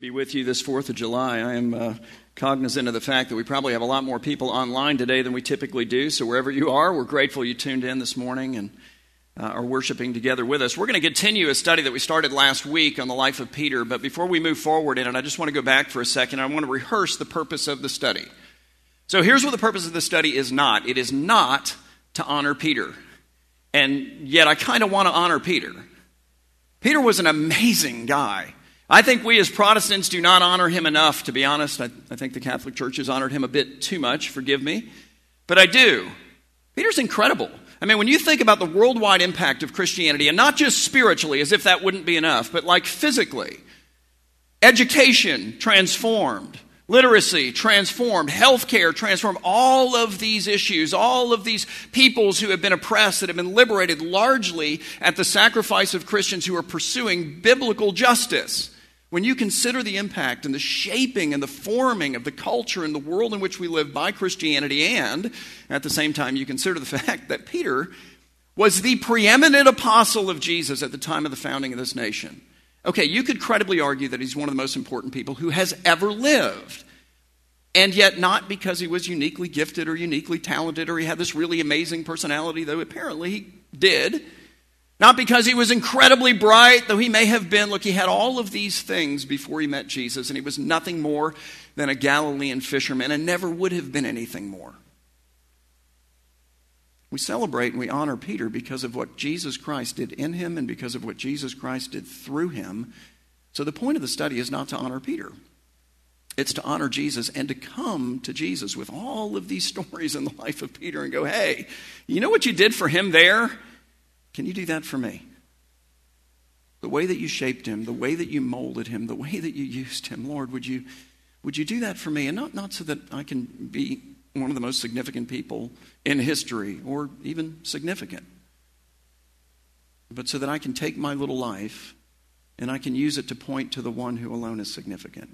be with you this 4th of July. I am uh, cognizant of the fact that we probably have a lot more people online today than we typically do. So, wherever you are, we're grateful you tuned in this morning and uh, are worshiping together with us. We're going to continue a study that we started last week on the life of Peter. But before we move forward in it, I just want to go back for a second. I want to rehearse the purpose of the study. So, here's what the purpose of the study is not it is not to honor Peter. And yet, I kind of want to honor Peter. Peter was an amazing guy. I think we as Protestants do not honor him enough, to be honest. I, I, think the Catholic Church has honored him a bit too much, forgive me. But I do. Peter's incredible. I mean, when you think about the worldwide impact of Christianity, and not just spiritually, as if that wouldn't be enough, but like physically, education transformed, literacy transformed, healthcare transformed, all of these issues, all of these peoples who have been oppressed, that have been liberated largely at the sacrifice of Christians who are pursuing biblical justice. When you consider the impact and the shaping and the forming of the culture and the world in which we live by Christianity, and at the same time, you consider the fact that Peter was the preeminent apostle of Jesus at the time of the founding of this nation. Okay, you could credibly argue that he's one of the most important people who has ever lived. And yet, not because he was uniquely gifted or uniquely talented or he had this really amazing personality, though apparently he did. Not because he was incredibly bright, though he may have been. Look, he had all of these things before he met Jesus, and he was nothing more than a Galilean fisherman and never would have been anything more. We celebrate and we honor Peter because of what Jesus Christ did in him and because of what Jesus Christ did through him. So the point of the study is not to honor Peter. It's to honor Jesus and to come to Jesus with all of these stories in the life of Peter and go, hey, you know what you did for him there? Can you do that for me? The way that you shaped him, the way that you molded him, the way that you used him, Lord, would you, would you do that for me? And not, not so that I can be one of the most significant people in history or even significant, but so that I can take my little life and I can use it to point to the one who alone is significant,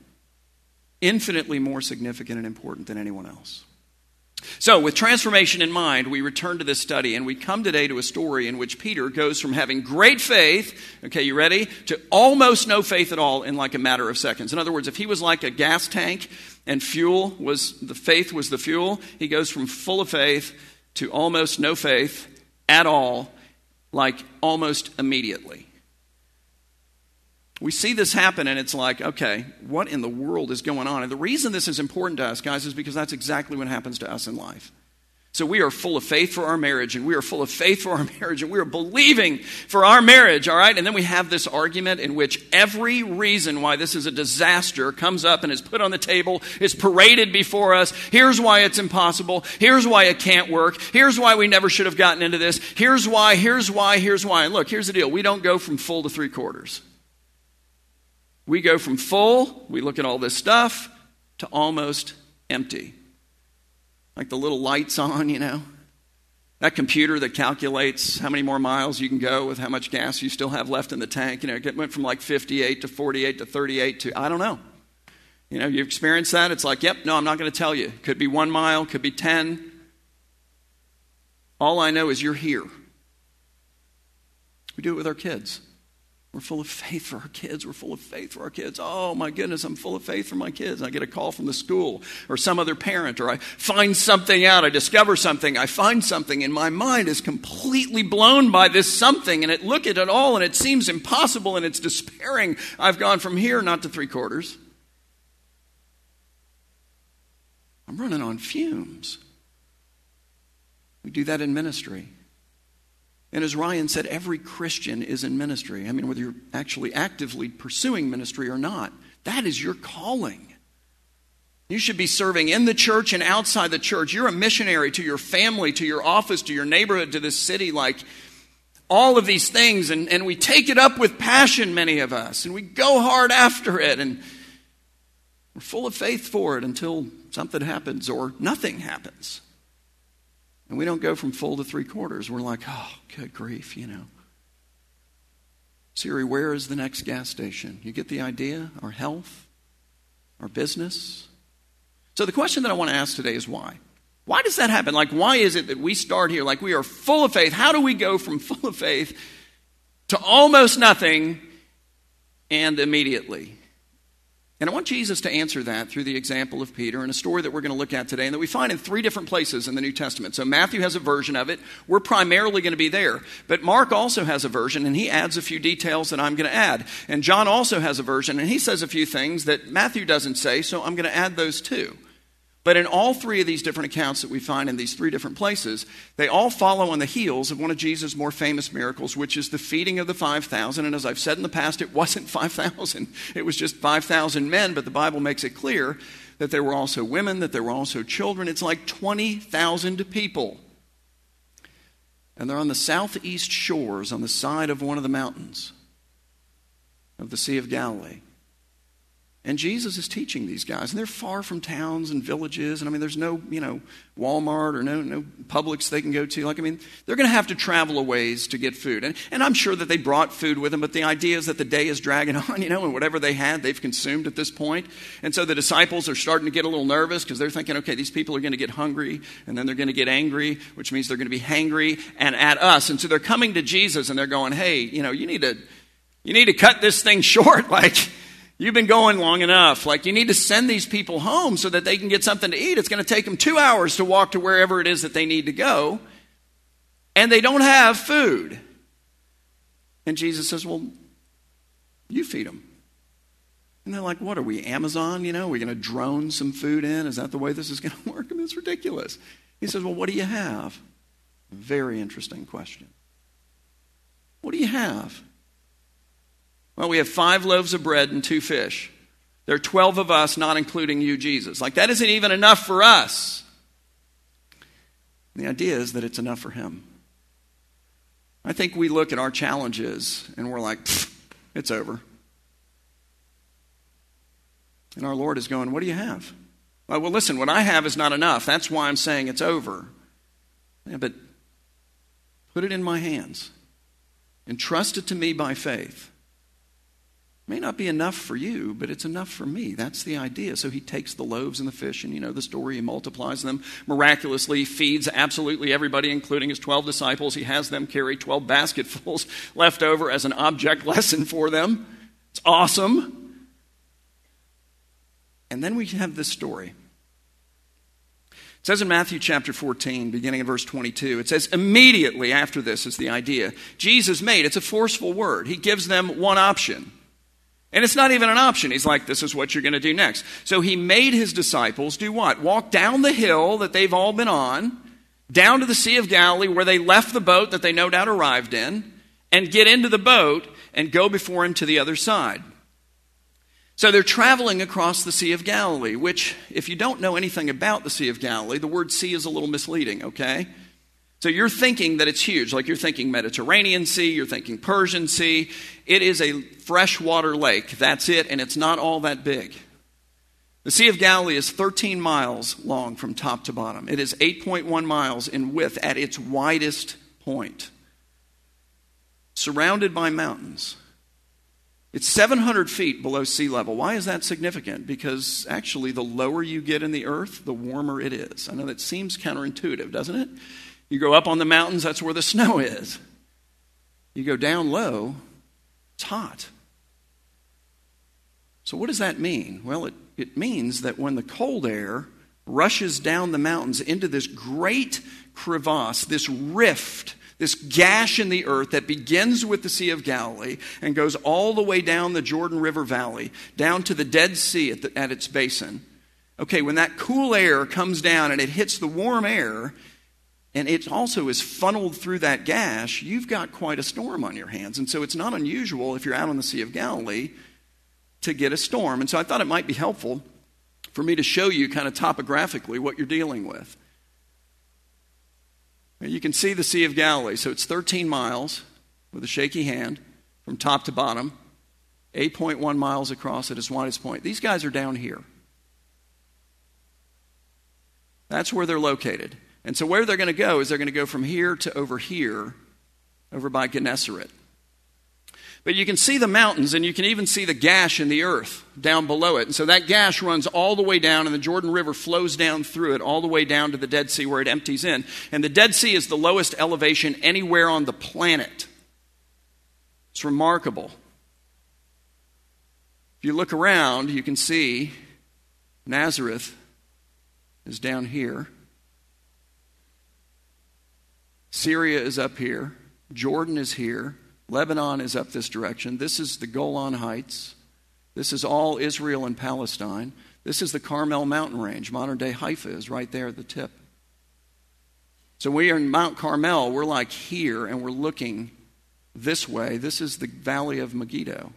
infinitely more significant and important than anyone else. So, with transformation in mind, we return to this study and we come today to a story in which Peter goes from having great faith, okay, you ready, to almost no faith at all in like a matter of seconds. In other words, if he was like a gas tank and fuel was the faith was the fuel, he goes from full of faith to almost no faith at all, like almost immediately. We see this happen, and it's like, okay, what in the world is going on? And the reason this is important to us, guys, is because that's exactly what happens to us in life. So we are full of faith for our marriage, and we are full of faith for our marriage, and we are believing for our marriage, all right? And then we have this argument in which every reason why this is a disaster comes up and is put on the table, is paraded before us. Here's why it's impossible. Here's why it can't work. Here's why we never should have gotten into this. Here's why, here's why, here's why. And look, here's the deal we don't go from full to three quarters. We go from full, we look at all this stuff, to almost empty. Like the little lights on, you know. That computer that calculates how many more miles you can go with how much gas you still have left in the tank, you know, it went from like 58 to 48 to 38 to, I don't know. You know, you experience that? It's like, yep, no, I'm not going to tell you. Could be one mile, could be 10. All I know is you're here. We do it with our kids. We're full of faith for our kids. We're full of faith for our kids. Oh my goodness, I'm full of faith for my kids. I get a call from the school or some other parent, or I find something out. I discover something. I find something, and my mind is completely blown by this something. And it look at it all, and it seems impossible, and it's despairing. I've gone from here not to three quarters. I'm running on fumes. We do that in ministry. And as Ryan said, every Christian is in ministry. I mean, whether you're actually actively pursuing ministry or not, that is your calling. You should be serving in the church and outside the church. You're a missionary to your family, to your office, to your neighborhood, to this city, like all of these things. And, and we take it up with passion, many of us, and we go hard after it. And we're full of faith for it until something happens or nothing happens. And we don't go from full to three quarters. We're like, oh, good grief, you know. Siri, where is the next gas station? You get the idea? Our health, our business. So the question that I want to ask today is why? Why does that happen? Like, why is it that we start here? Like, we are full of faith. How do we go from full of faith to almost nothing and immediately? And I want Jesus to answer that through the example of Peter in a story that we're going to look at today and that we find in three different places in the New Testament. So Matthew has a version of it. We're primarily going to be there. But Mark also has a version and he adds a few details that I'm going to add. And John also has a version and he says a few things that Matthew doesn't say, so I'm going to add those too. But in all three of these different accounts that we find in these three different places, they all follow on the heels of one of Jesus' more famous miracles, which is the feeding of the 5,000. And as I've said in the past, it wasn't 5,000, it was just 5,000 men, but the Bible makes it clear that there were also women, that there were also children. It's like 20,000 people. And they're on the southeast shores on the side of one of the mountains of the Sea of Galilee. And Jesus is teaching these guys, and they're far from towns and villages. And I mean, there's no, you know, Walmart or no, no Publix they can go to. Like, I mean, they're going to have to travel a ways to get food. And, and I'm sure that they brought food with them, but the idea is that the day is dragging on, you know, and whatever they had, they've consumed at this point. And so the disciples are starting to get a little nervous because they're thinking, okay, these people are going to get hungry, and then they're going to get angry, which means they're going to be hangry and at us. And so they're coming to Jesus and they're going, hey, you know, you need to, you need to cut this thing short. Like, You've been going long enough. Like, you need to send these people home so that they can get something to eat. It's going to take them two hours to walk to wherever it is that they need to go. And they don't have food. And Jesus says, Well, you feed them. And they're like, What are we, Amazon? You know, we're going to drone some food in? Is that the way this is going to work? I mean, it's ridiculous. He says, Well, what do you have? Very interesting question. What do you have? Well, we have five loaves of bread and two fish. There are 12 of us, not including you, Jesus. Like, that isn't even enough for us. the idea is that it's enough for him. I think we look at our challenges and we're like, it's over. And our Lord is going, What do you have? Well, well, listen, what I have is not enough. That's why I'm saying it's over. Yeah, but put it in my hands and trust it to me by faith. May not be enough for you, but it's enough for me. That's the idea. So he takes the loaves and the fish, and you know the story. He multiplies them miraculously, feeds absolutely everybody, including his 12 disciples. He has them carry 12 basketfuls left over as an object lesson for them. It's awesome. And then we have this story. It says in Matthew chapter 14, beginning in verse 22, it says, immediately after this is the idea. Jesus made, it's a forceful word. He gives them one option. And it's not even an option. He's like, this is what you're going to do next. So he made his disciples do what? Walk down the hill that they've all been on, down to the Sea of Galilee where they left the boat that they no doubt arrived in, and get into the boat and go before him to the other side. So they're traveling across the Sea of Galilee, which, if you don't know anything about the Sea of Galilee, the word sea is a little misleading, okay? So you're thinking that it's huge, like you're thinking Mediterranean Sea, you're thinking Persian Sea. It is a freshwater lake. That's it, and it's not all that big. The Sea of Galilee is 13 miles long from top to bottom. It is 8.1 miles in width at its widest point, surrounded by mountains. It's 700 feet below sea level. Why is that significant? Because actually, the lower you get in the earth, the warmer it is. I know that seems counterintuitive, doesn't it? You go up on the mountains, that's where the snow is. You go down low, it's hot. So, what does that mean? Well, it, it means that when the cold air rushes down the mountains into this great crevasse, this rift, this gash in the earth that begins with the Sea of Galilee and goes all the way down the Jordan River Valley, down to the Dead Sea at, the, at its basin. Okay, when that cool air comes down and it hits the warm air, and it also is funneled through that gash, you've got quite a storm on your hands. And so it's not unusual if you're out on the Sea of Galilee to get a storm. And so I thought it might be helpful for me to show you kind of topographically what you're dealing with. You can see the Sea of Galilee. So it's 13 miles with a shaky hand from top to bottom, 8.1 miles across at its widest point. These guys are down here. That's where they're located. And so where they're going to go is they're going to go from here to over here, over by Gennesaret. But you can see the mountains and you can even see the gash in the earth down below it. And so that gash runs all the way down, and the Jordan River flows down through it, all the way down to the Dead Sea where it empties in. And the Dead Sea is the lowest elevation anywhere on the planet. It's remarkable If you look around, you can see Nazareth is down here. Syria is up here. Jordan is here. Lebanon is up this direction. This is the Golan Heights. This is all Israel and Palestine. This is the Carmel mountain range. Modern day Haifa is right there at the tip. So we are in Mount Carmel. We're like here, and we're looking this way. This is the valley of Megiddo.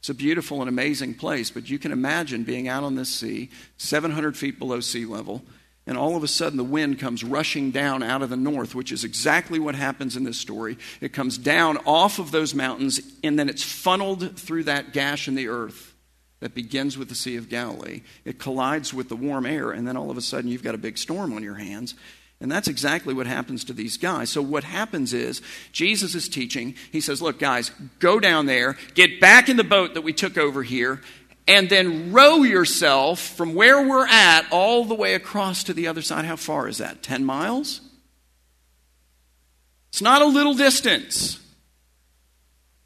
It's a beautiful and amazing place, but you can imagine being out on this sea, 700 feet below sea level, and all of a sudden the wind comes rushing down out of the north, which is exactly what happens in this story. It comes down off of those mountains, and then it's funneled through that gash in the earth that begins with the Sea of Galilee. It collides with the warm air, and then all of a sudden you've got a big storm on your hands. And that's exactly what happens to these guys. So, what happens is, Jesus is teaching. He says, Look, guys, go down there, get back in the boat that we took over here, and then row yourself from where we're at all the way across to the other side. How far is that? 10 miles? It's not a little distance.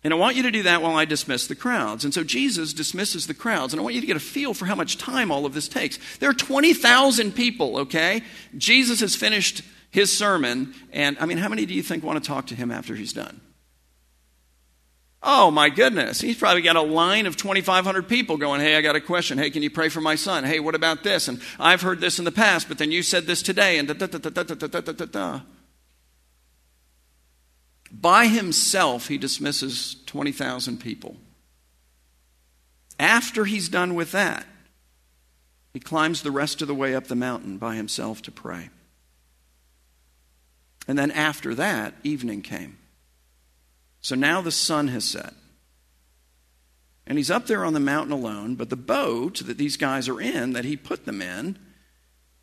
And I want you to do that while I dismiss the crowds. And so Jesus dismisses the crowds. And I want you to get a feel for how much time all of this takes. There are 20,000 people, okay? Jesus has finished his sermon. And I mean, how many do you think want to talk to him after he's done? Oh my goodness. He's probably got a line of 2,500 people going, Hey, I got a question. Hey, can you pray for my son? Hey, what about this? And I've heard this in the past, but then you said this today. And da da da da da da da da da. By himself, he dismisses 20,000 people. After he's done with that, he climbs the rest of the way up the mountain by himself to pray. And then after that, evening came. So now the sun has set. And he's up there on the mountain alone, but the boat that these guys are in, that he put them in,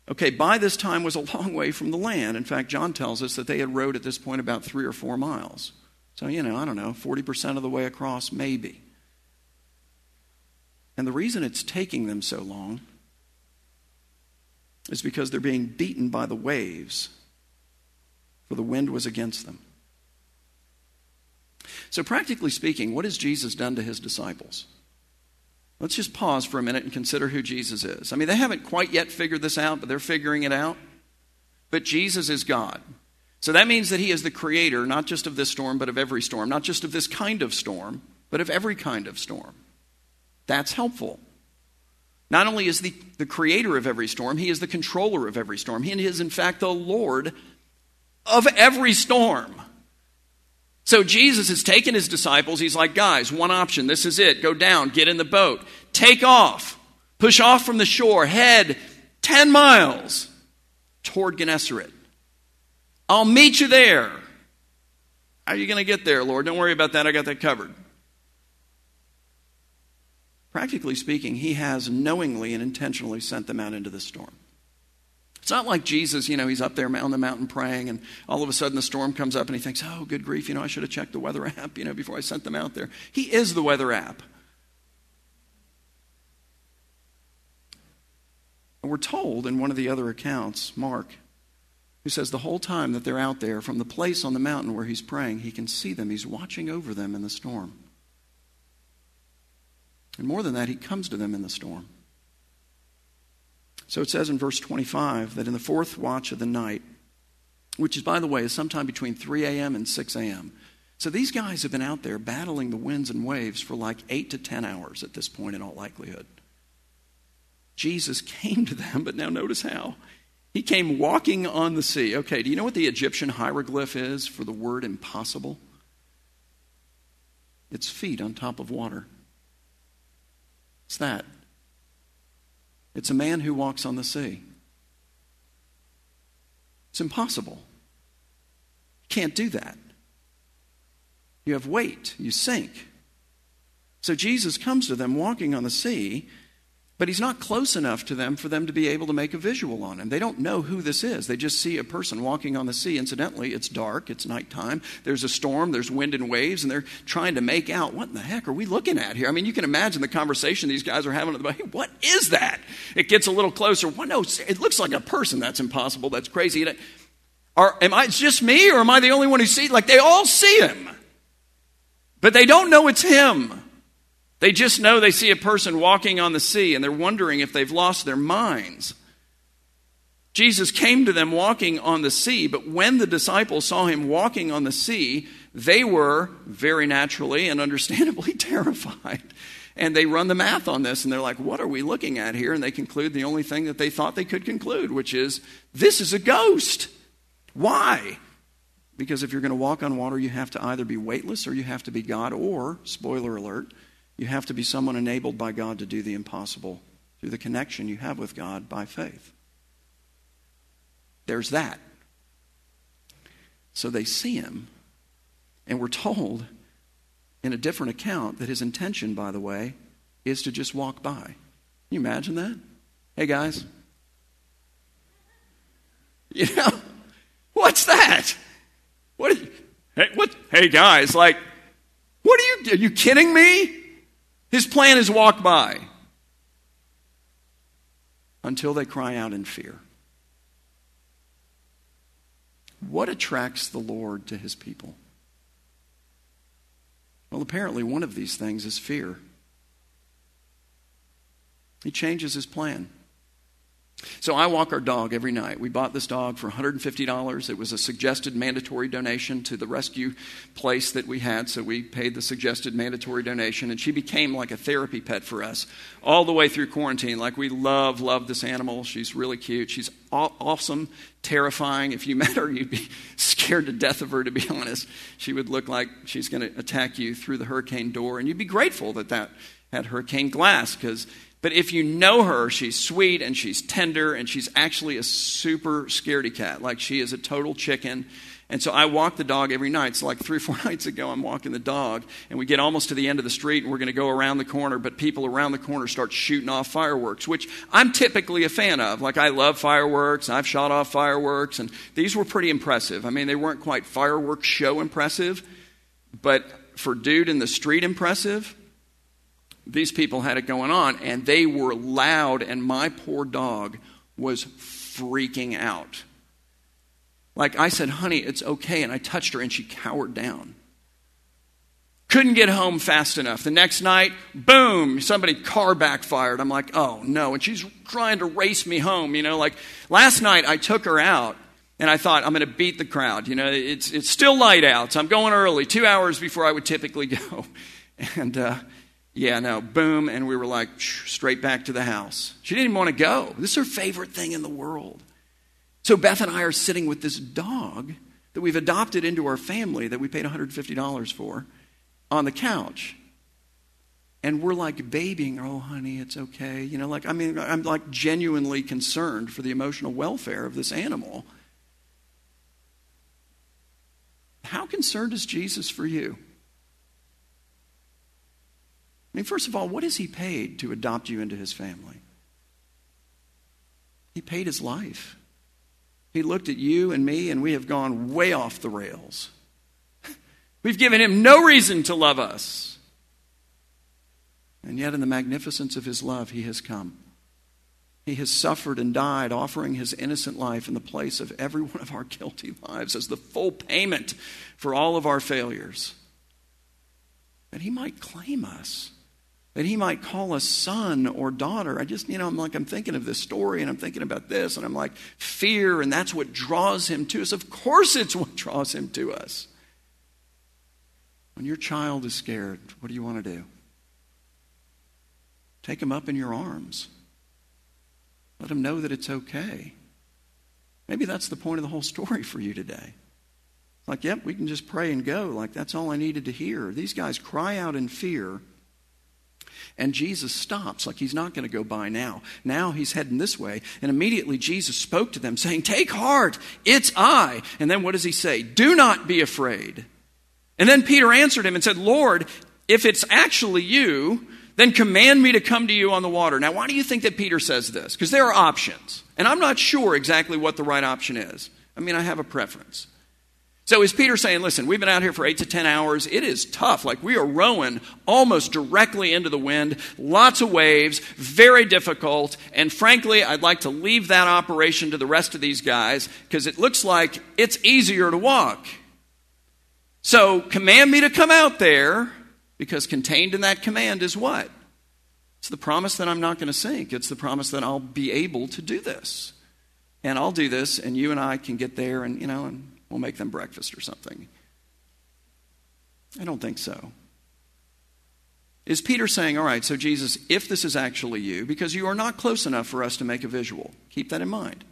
Okay, by this time was a long way from the land. In fact, John tells us that they had rowed at this point about three or four miles. So, you know, I don't know, 40% of the way across, maybe. And the reason it's taking them so long is because they're being beaten by the waves, for the wind was against them. So, practically speaking, what has Jesus done to his disciples? Let's just pause for a minute and consider who Jesus is. I mean, they haven't quite yet figured this out, but they're figuring it out. But Jesus is God. So that means that He is the creator, not just of this storm, but of every storm, not just of this kind of storm, but of every kind of storm. That's helpful. Not only is the, the creator of every storm, He is the controller of every storm. He is, in fact, the Lord of every storm. So Jesus has taken his disciples. He's like, guys, one option. This is it. Go down, get in the boat, take off, push off from the shore, head 10 miles toward Gennesaret. I'll meet you there. How are you going to get there, Lord? Don't worry about that. I got that covered. Practically speaking, he has knowingly and intentionally sent them out into the storm. It's not like Jesus, you know, he's up there on the mountain praying, and all of a sudden the storm comes up, and he thinks, oh, good grief, you know, I should have checked the weather app, you know, before I sent them out there. He is the weather app. And we're told in one of the other accounts, Mark, who says the whole time that they're out there, from the place on the mountain where he's praying, he can see them. He's watching over them in the storm. And more than that, he comes to them in the storm. So it says in verse 25 that in the fourth watch of the night, which is, by the way, is sometime between 3 a.m. and 6 a.m. So these guys have been out there battling the winds and waves for like 8 to 10 hours at this point, in all likelihood. Jesus came to them, but now notice how. He came walking on the sea. Okay, do you know what the Egyptian hieroglyph is for the word impossible? It's feet on top of water. It's that. It's a man who walks on the sea. It's impossible. You can't do that. You have weight, you sink. So Jesus comes to them walking on the sea, but he's not close enough to them for them to be able to make a visual on him. They don't know who this is. They just see a person walking on the sea. Incidentally, it's dark, it's nighttime, there's a storm, there's wind and waves, and they're trying to make out what in the heck are we looking at here? I mean, you can imagine the conversation these guys are having at the boat. Hey, what is that? It gets a little closer. What? No, it looks like a person. That's impossible. That's crazy. Are, am I it's just me, or am I the only one who sees? Like they all see him, but they don't know it's him. They just know they see a person walking on the sea and they're wondering if they've lost their minds. Jesus came to them walking on the sea, but when the disciples saw him walking on the sea, they were very naturally and understandably terrified. And they run the math on this and they're like, what are we looking at here? And they conclude the only thing that they thought they could conclude, which is, this is a ghost. Why? Because if you're going to walk on water, you have to either be weightless or you have to be God, or, spoiler alert, you have to be someone enabled by God to do the impossible through the connection you have with God by faith. There's that. So they see him, and we're told in a different account that his intention, by the way, is to just walk by. Can you imagine that? Hey, guys. You know, what's that? What? You, hey, what? Hey, guys, like, what are you? Are you kidding me? His plan is walk by until they cry out in fear. What attracts the Lord to his people? Well, apparently, one of these things is fear. He changes his plan. So I walk our dog every night. We bought this dog for $150. It was a suggested mandatory donation to the rescue place that we had, so we paid the suggested mandatory donation, and she became like a therapy pet for us all the way through quarantine. Like we love, love this animal. She's really cute. She's awesome, terrifying. If you met her, you'd be scared to death of her, to be honest. She would look like she's going to attack you through the hurricane door, and you'd be grateful that that had hurricane glass because but if you know her, she's sweet and she's tender and she's actually a super scaredy cat. Like she is a total chicken. And so I walk the dog every night. So, like three, or four nights ago, I'm walking the dog, and we get almost to the end of the street, and we're going to go around the corner, but people around the corner start shooting off fireworks, which I'm typically a fan of. Like, I love fireworks, I've shot off fireworks, and these were pretty impressive. I mean, they weren't quite fireworks show impressive, but for dude in the street impressive, these people had it going on, and they were loud, and my poor dog was freaking out. Like I said, honey, it's okay. And I touched her, and she cowered down. Couldn't get home fast enough. The next night, boom, somebody car backfired. I'm like, oh no. And she's trying to race me home. You know, like last night I took her out and I thought, I'm going to beat the crowd. You know, it's, it's still light out, so I'm going early, two hours before I would typically go. And uh, yeah, no, boom, and we were like straight back to the house. She didn't even want to go. This is her favorite thing in the world. So Beth and I are sitting with this dog that we've adopted into our family that we paid $150 for on the couch. And we're like babying, oh, honey, it's okay. You know, like, I mean, I'm like genuinely concerned for the emotional welfare of this animal. How concerned is Jesus for you? Mean, first of all, what has he paid to adopt you into his family? He paid his life. He looked at you and me, and we have gone way off the rails. We've given him no reason to love us. And yet, in the magnificence of his love, he has come. He has suffered and died, offering his innocent life in the place of every one of our guilty lives as the full payment for all of our failures. That he might claim us that he might call us son or daughter. I just, you know, I'm like, I'm thinking of this story and I'm thinking about this, and I'm like, fear, and that's what draws him to us. Of course, it's what draws him to us. When your child is scared, what do you want to do? Take him up in your arms. Let him know that it's okay. Maybe that's the point of the whole story for you today. Like, yep, we can just pray and go. Like, that's all I needed to hear. These guys cry out in fear and Jesus stops, like he's not going to go by now. Now he's heading this way. And immediately Jesus spoke to them, saying, Take heart, it's I. And then what does he say? Do not be afraid. And then Peter answered him and said, Lord, if it's actually you, then command me to come to you on the water. Now, why do you think that Peter says this? Because there are options. And I'm not sure exactly what the right option is. I mean, I have a preference. So is Peter saying, listen, we've been out here for eight to 10 hours. It is tough. Like we are rowing almost directly into the wind, lots of waves, very difficult. And frankly, I'd like to leave that operation to the rest of these guys because it looks like it's easier to walk. So command me to come out there Because contained in that command is what? It's the promise that I'm not going to sink. It's the promise that I'll be able to do this. And I'll do this, and you and I can get there, and, you know, and we'll make them breakfast or something. I don't think so. Is Peter saying, all right, so Jesus, if this is actually you, because you are not close enough for us to make a visual, keep that in mind.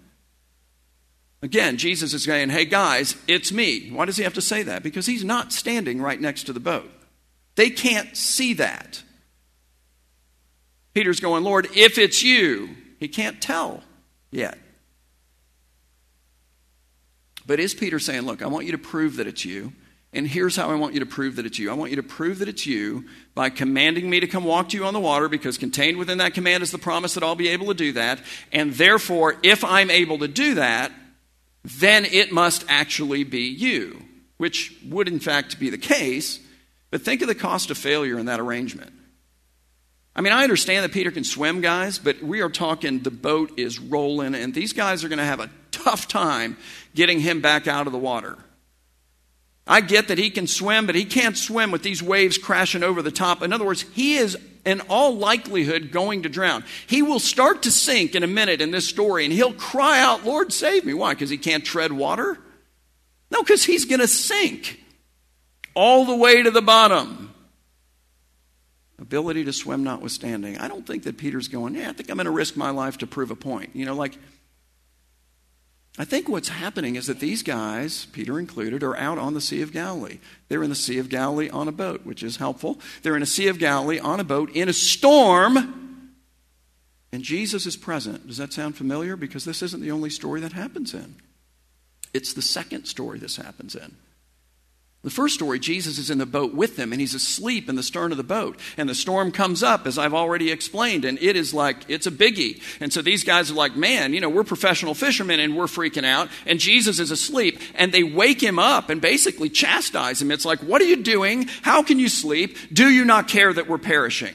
Again, Jesus is saying, hey guys, it's me. Why does he have to say that? Because he's not standing right next to the boat. They can't see that. Peter's going, Lord, if it's you, he can't tell yet. But is Peter saying, look, I want you to prove that it's you? And here's how I want you to prove that it's you. I want you to prove that it's you by commanding me to come walk to you on the water, because contained within that command is the promise that I'll be able to do that. And therefore, if I'm able to do that, then it must actually be you, which would in fact be the case. But think of the cost of failure in that arrangement. I mean, I understand that Peter can swim, guys, but we are talking the boat is rolling, and these guys are going to have a tough time getting him back out of the water. I get that he can swim, but he can't swim with these waves crashing over the top. In other words, he is in all likelihood going to drown. He will start to sink in a minute in this story and he'll cry out, Lord, save me. Why? Because he can't tread water? No, because he's going to sink all the way to the bottom. Ability to swim notwithstanding. I don't think that Peter's going, yeah, I think I'm going to risk my life to prove a point. You know, like I think what's happening is that these guys, Peter included, are out on the Sea of Galilee. They're in the Sea of Galilee on a boat, which is helpful. They're in a Sea of Galilee on a boat in a storm, and Jesus is present. Does that sound familiar? Because this isn't the only story that happens in. It's the second story this happens in. The first story, Jesus is in the boat with them and he's asleep in the stern of the boat. And the storm comes up, as I've already explained, and it is like, it's a biggie. And so these guys are like, man, you know, we're professional fishermen and we're freaking out. And Jesus is asleep and they wake him up and basically chastise him. It's like, what are you doing? How can you sleep? Do you not care that we're perishing?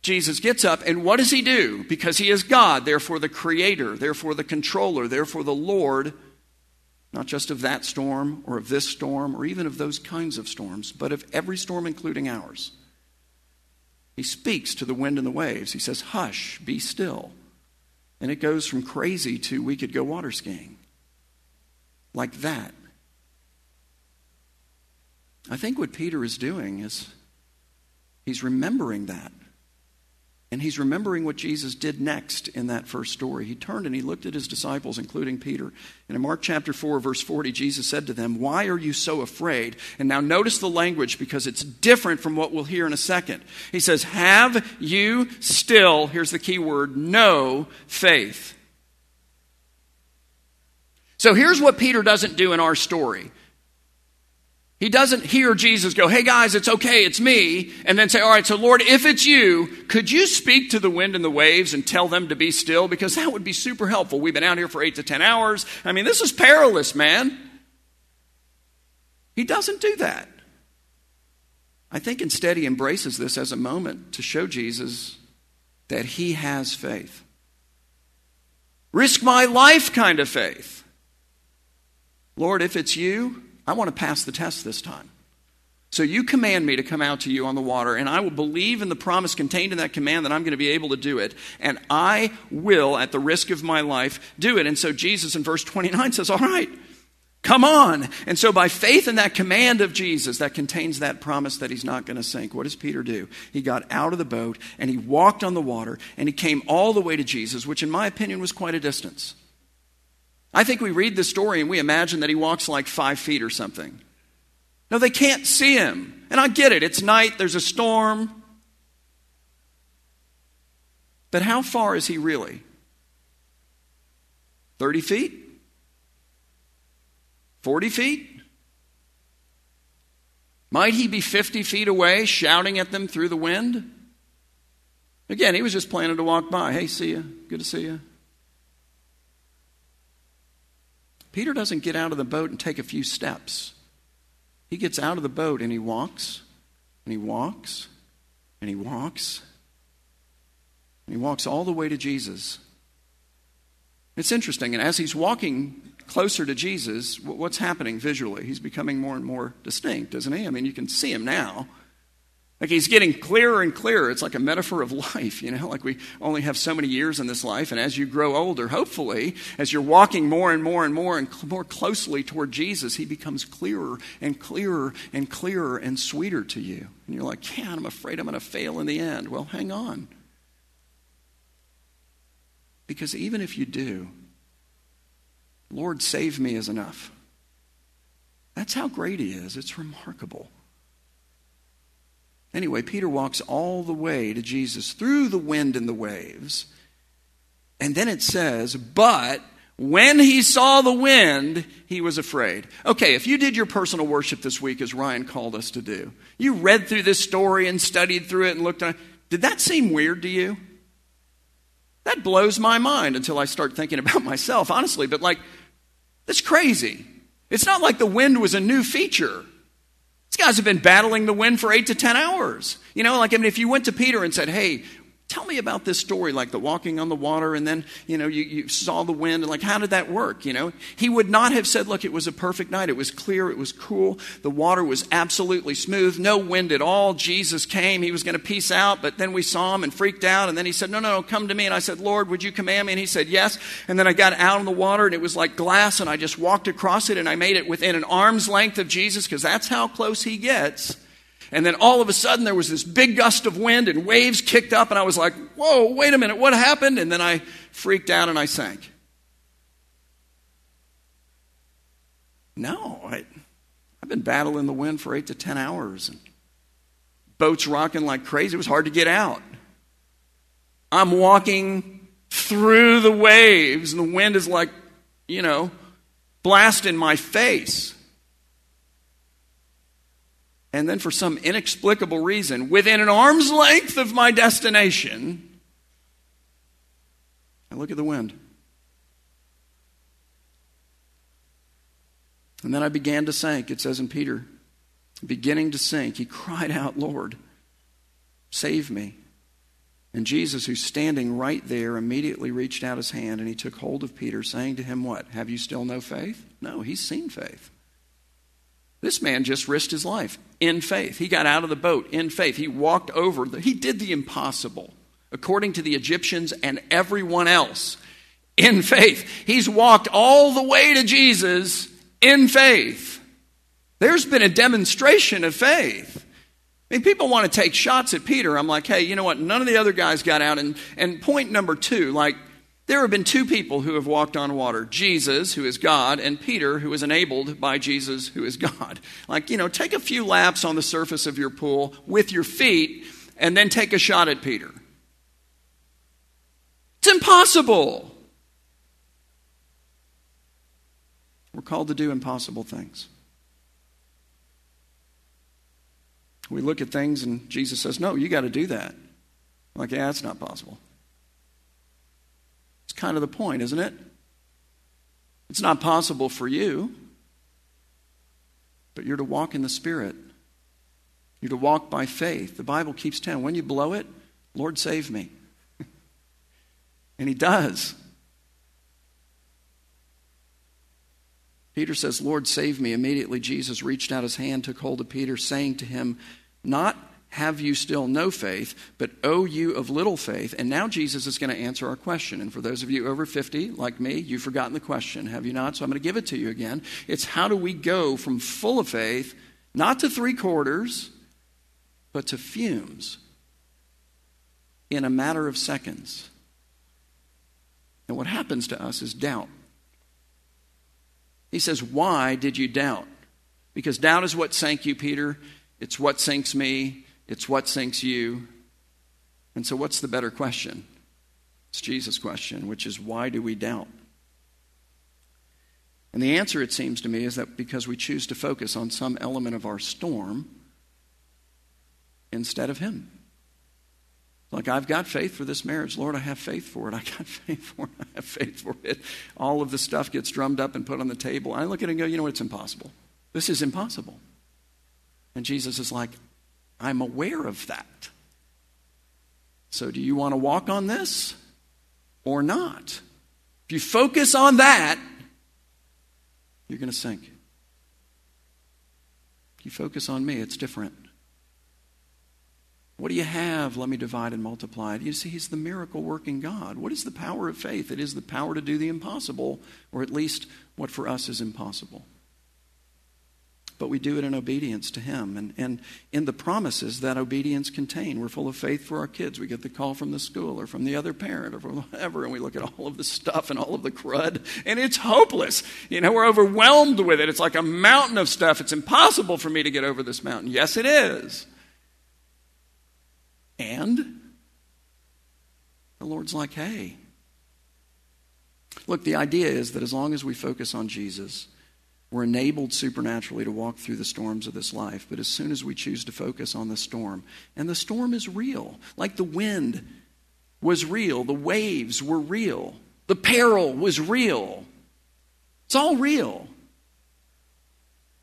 Jesus gets up, and what does he do? Because he is God, therefore the creator, therefore the controller, therefore the Lord not just of that storm or of this storm or even of those kinds of storms, but of every storm, including ours. He speaks to the wind and the waves. He says, Hush, be still. And it goes from crazy to we could go water skiing. Like that. I think what Peter is doing is he's remembering that. And he's remembering what Jesus did next in that first story. He turned and he looked at his disciples, including Peter. And in Mark chapter 4, verse 40, Jesus said to them, Why are you so afraid? And now notice the language because it's different from what we'll hear in a second. He says, Have you still, here's the key word, no faith? So here's what Peter doesn't do in our story. He doesn't hear Jesus go, Hey guys, it's okay, it's me, and then say, All right, so Lord, if it's you, could you speak to the wind and the waves and tell them to be still? Because that would be super helpful. We've been out here for eight to ten hours. I mean, this is perilous, man. He doesn't do that. I think instead he embraces this as a moment to show Jesus that he has faith. Risk my life kind of faith. Lord, if it's you, I want to pass the test this time. So you command me to come out to you on the water, and I will believe in the promise contained in that command that I'm going to be able to do it. And I will, at the risk of my life, do it. And so Jesus in verse 29 says, All right, come on. And so by faith in that command of Jesus that contains that promise that he's not going to sink, what does Peter do? He got out of the boat and he walked on the water and he came all the way to Jesus, which in my opinion was quite a distance. I think we read the story and we imagine that he walks like five feet or something. No, they can't see him. And I get it. It's night, there's a storm. But how far is he really? 30 feet? 40 feet? Might he be 50 feet away shouting at them through the wind? Again, he was just planning to walk by. Hey, see you. Good to see you. Peter doesn't get out of the boat and take a few steps. He gets out of the boat and he walks, and he walks, and he walks, and he walks all the way to Jesus. It's interesting, and as he's walking closer to Jesus, what's happening visually? He's becoming more and more distinct, isn't he? I mean, you can see him now. Like he's getting clearer and clearer. It's like a metaphor of life, you know, like we only have so many years in this life. And as you grow older, hopefully, as you're walking more and more and more and more closely toward Jesus, he becomes clearer and clearer and clearer and sweeter to you. And you're like, yeah, I'm afraid I'm going to fail in the end. Well, hang on. Because even if you do, Lord, save me is enough. That's how great he is. It's remarkable. Anyway, Peter walks all the way to Jesus through the wind and the waves. And then it says, but when he saw the wind, he was afraid. Okay, if you did your personal worship this week, as Ryan called us to do, you read through this story and studied through it and looked at it, did that seem weird to you? That blows my mind until I start thinking about myself, honestly. But, like, that's crazy. It's not like the wind was a new feature. Guys have been battling the wind for eight to ten hours. You know, like I mean, if you went to Peter and said, "Hey, tell me about this story like the walking on the water and then you know you, you saw the wind and like how did that work you know? He would not have said look it was a perfect night. It was clear. It was cool. The water was absolutely smooth. No wind at all. Jesus came. He was going to peace out. But then we saw him and freaked out and then he said no no no come to me. And i said lord would you command me? And he said yes. And then i got out in the water and it was like glass and i just walked across it and i made it within an arm's length of jesus because that's how close he gets and then all of a sudden there was this big gust of wind and waves kicked up, and I was like, whoa, wait a minute, what happened? And then I freaked out and I sank. No, I, have been battling the wind for eight to ten hours, and boats rocking like crazy. It was hard to get out. I'm walking through the waves, and the wind is like, you know, blasting my face. And then, for some inexplicable reason, within an arm's length of my destination, I look at the wind. And then I began to sink. It says in Peter, beginning to sink, he cried out, Lord, save me. And Jesus, who's standing right there, immediately reached out his hand and he took hold of Peter, saying to him, What? Have you still no faith? No, he's seen faith. This man just risked his life in faith. He got out of the boat in faith. He walked over, the, he did the impossible, according to the Egyptians and everyone else, in faith. He's walked all the way to Jesus in faith. There's been a demonstration of faith. I mean, people want to take shots at Peter. I'm like, hey, you know what? None of the other guys got out. And, and point number two, like, there have been two people who have walked on water Jesus, who is God, and Peter, who is enabled by Jesus, who is God. Like, you know, take a few laps on the surface of your pool with your feet and then take a shot at Peter. It's impossible. We're called to do impossible things. We look at things and Jesus says, No, you got to do that. I'm like, yeah, that's not possible kind of the point, isn't it? It's not possible for you, but you're to walk in the Spirit. You're to walk by faith. The Bible keeps telling when you blow it, Lord, save me. and He does. Peter says, Lord, save me. Immediately, Jesus reached out his hand, took hold of Peter, saying to him, Not have you still no faith, but O you of little faith? And now Jesus is going to answer our question. And for those of you over 50, like me, you've forgotten the question, have you not? So I'm going to give it to you again. It's how do we go from full of faith, not to three quarters, but to fumes in a matter of seconds? And what happens to us is doubt. He says, Why did you doubt? Because doubt is what sank you, Peter. It's what sinks me. It's what sinks you. And so, what's the better question? It's Jesus' question, which is why do we doubt? And the answer, it seems to me, is that because we choose to focus on some element of our storm instead of Him. Like, I've got faith for this marriage. Lord, I have faith for it. I got faith for it. I have faith for it. All of the stuff gets drummed up and put on the table. I look at it and go, you know what? It's impossible. This is impossible. And Jesus is like, I'm aware of that. So, do you want to walk on this or not? If you focus on that, you're going to sink. If you focus on me, it's different. What do you have? Let me divide and multiply. You see, He's the miracle working God. What is the power of faith? It is the power to do the impossible, or at least what for us is impossible. But we do it in obedience to Him. And, and in the promises that obedience contain, we're full of faith for our kids. We get the call from the school or from the other parent or from whatever, and we look at all of the stuff and all of the crud, and it's hopeless. You know, we're overwhelmed with it. It's like a mountain of stuff. It's impossible for me to get over this mountain. Yes, it is. And the Lord's like, hey. Look, the idea is that as long as we focus on Jesus, we're enabled supernaturally to walk through the storms of this life. But as soon as we choose to focus on the storm, and the storm is real, like the wind was real, the waves were real, the peril was real. It's all real.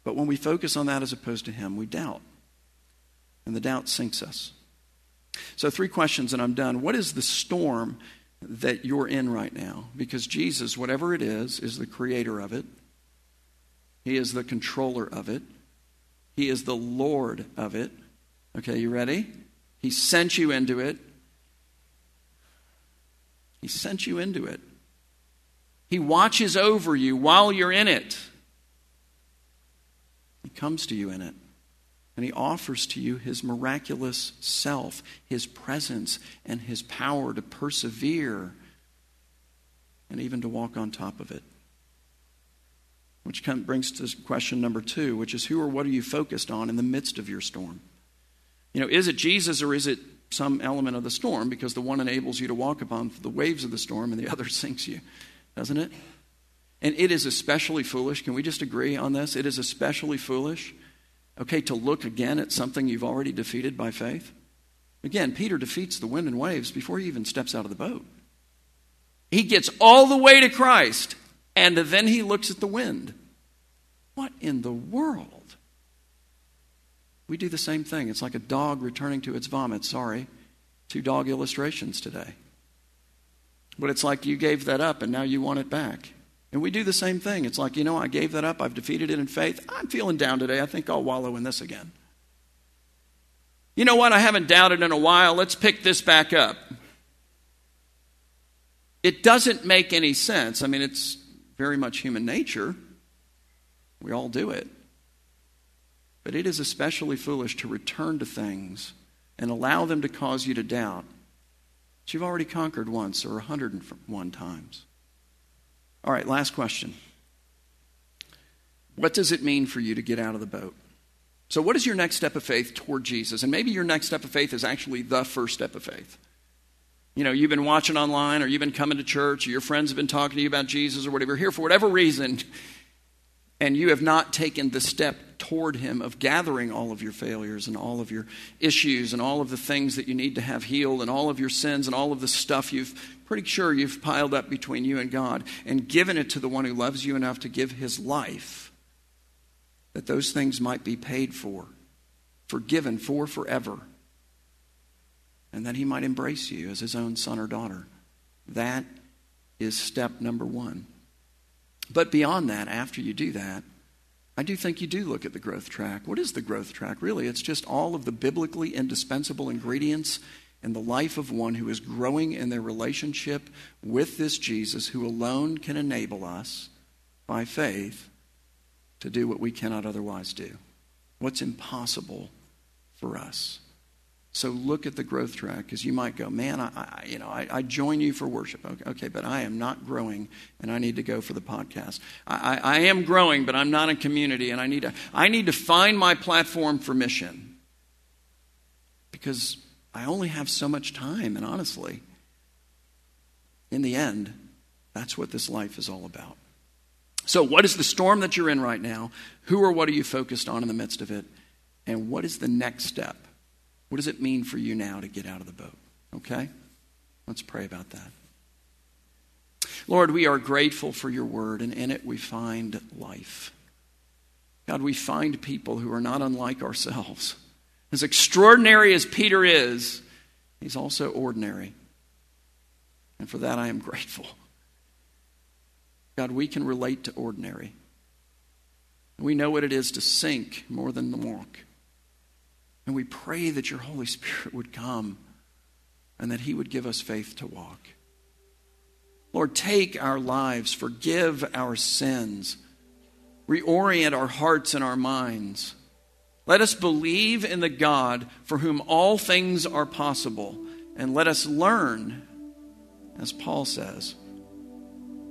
But when we focus on that as opposed to Him, we doubt. And the doubt sinks us. So, three questions and I'm done. What is the storm that you're in right now? Because Jesus, whatever it is, is the creator of it, He is the controller of it, He is the Lord of it. Okay, you ready? He sent you into it. He sent you into it. He watches over you while you're in it. He comes to you in it. And he offers to you his miraculous self, his presence, and his power to persevere and even to walk on top of it. Which brings to question number two, which is who or what are you focused on in the midst of your storm? You know, is it Jesus or is it some element of the storm? Because the one enables you to walk upon the waves of the storm and the other sinks you, doesn't it? And it is especially foolish. Can we just agree on this? It is especially foolish Okay, to look again at something you've already defeated by faith? Again, Peter defeats the wind and waves before he even steps out of the boat. He gets all the way to Christ, and then he looks at the wind. What in the world? We do the same thing. It's like a dog returning to its vomit. Sorry, two dog illustrations today. But it's like you gave that up and now you want it back. And we do the same thing. It's like, you know, I gave that up. I've defeated it in faith. I'm feeling down today. I think I'll wallow in this again. You know what? I haven't doubted in a while. Let's pick this back up. It doesn't make any sense. I mean, it's very much human nature. We all do it. But it is especially foolish to return to things and allow them to cause you to doubt that you've already conquered once or 101 times. All right, last question. What does it mean for you to get out of the boat? So, what is your next step of faith toward Jesus? And maybe your next step of faith is actually the first step of faith. You know, you've been watching online or you've been coming to church or your friends have been talking to you about Jesus or whatever. You're here for whatever reason, and you have not taken the step toward Him of gathering all of your failures and all of your issues and all of the things that you need to have healed and all of your sins and all of the stuff you've pretty sure you've piled up between you and God and given it to the one who loves you enough to give his life that those things might be paid for, forgiven for forever, and that he might embrace you as his own son or daughter. That is step number one. But beyond that, after you do that, I do think you do look at the growth track. What is the growth track? Really, it's just all of the biblically indispensable ingredients in the life of one who is growing in their relationship with this Jesus, who alone can enable us by faith to do what we cannot otherwise do. What's impossible for us. So look at the growth track because you might go, man, I, I you know, I, I, join you for worship. Okay, okay, but I am not growing, and I need to go for the podcast. I, I, am growing, but I'm not in community, and I need to, I need to find my platform for mission because I only have so much time, and honestly, in the end, that's what this life is all about. So, what is the storm that you're in right now? Who or what are you focused on in the midst of it? And what is the next step? What does it mean for you now to get out of the boat? Okay? Let's pray about that. Lord, we are grateful for your word, and in it we find life. God, we find people who are not unlike ourselves as extraordinary as Peter is, he's also ordinary. And for that I am grateful. God, we can relate to ordinary. We know what it is to sink more than to walk. And we pray that your Holy Spirit would come and that He would give us faith to walk. Lord, take our lives, forgive our sins, reorient our hearts and our minds. Let us believe in the God for whom all things are possible, and let us learn, as Paul says,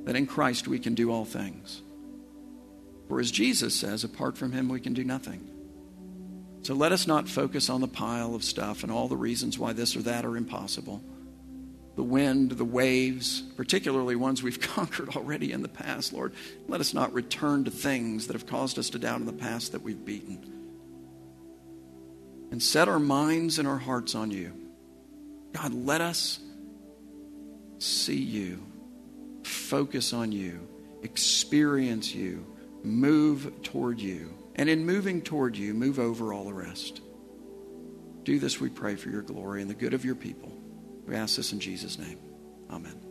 that in Christ we can do all things. For as Jesus says, apart from him we can do nothing. So let us not focus on the pile of stuff and all the reasons why this or that are impossible. The wind, the waves, particularly ones we've conquered already in the past, Lord. Let us not return to things that have caused us to doubt in the past that we've beaten. And set our minds and our hearts on you. God, let us see you, focus on you, experience you, move toward you. And in moving toward you, move over all the rest. Do this, we pray, for your glory and the good of your people. We ask this in Jesus' name. Amen.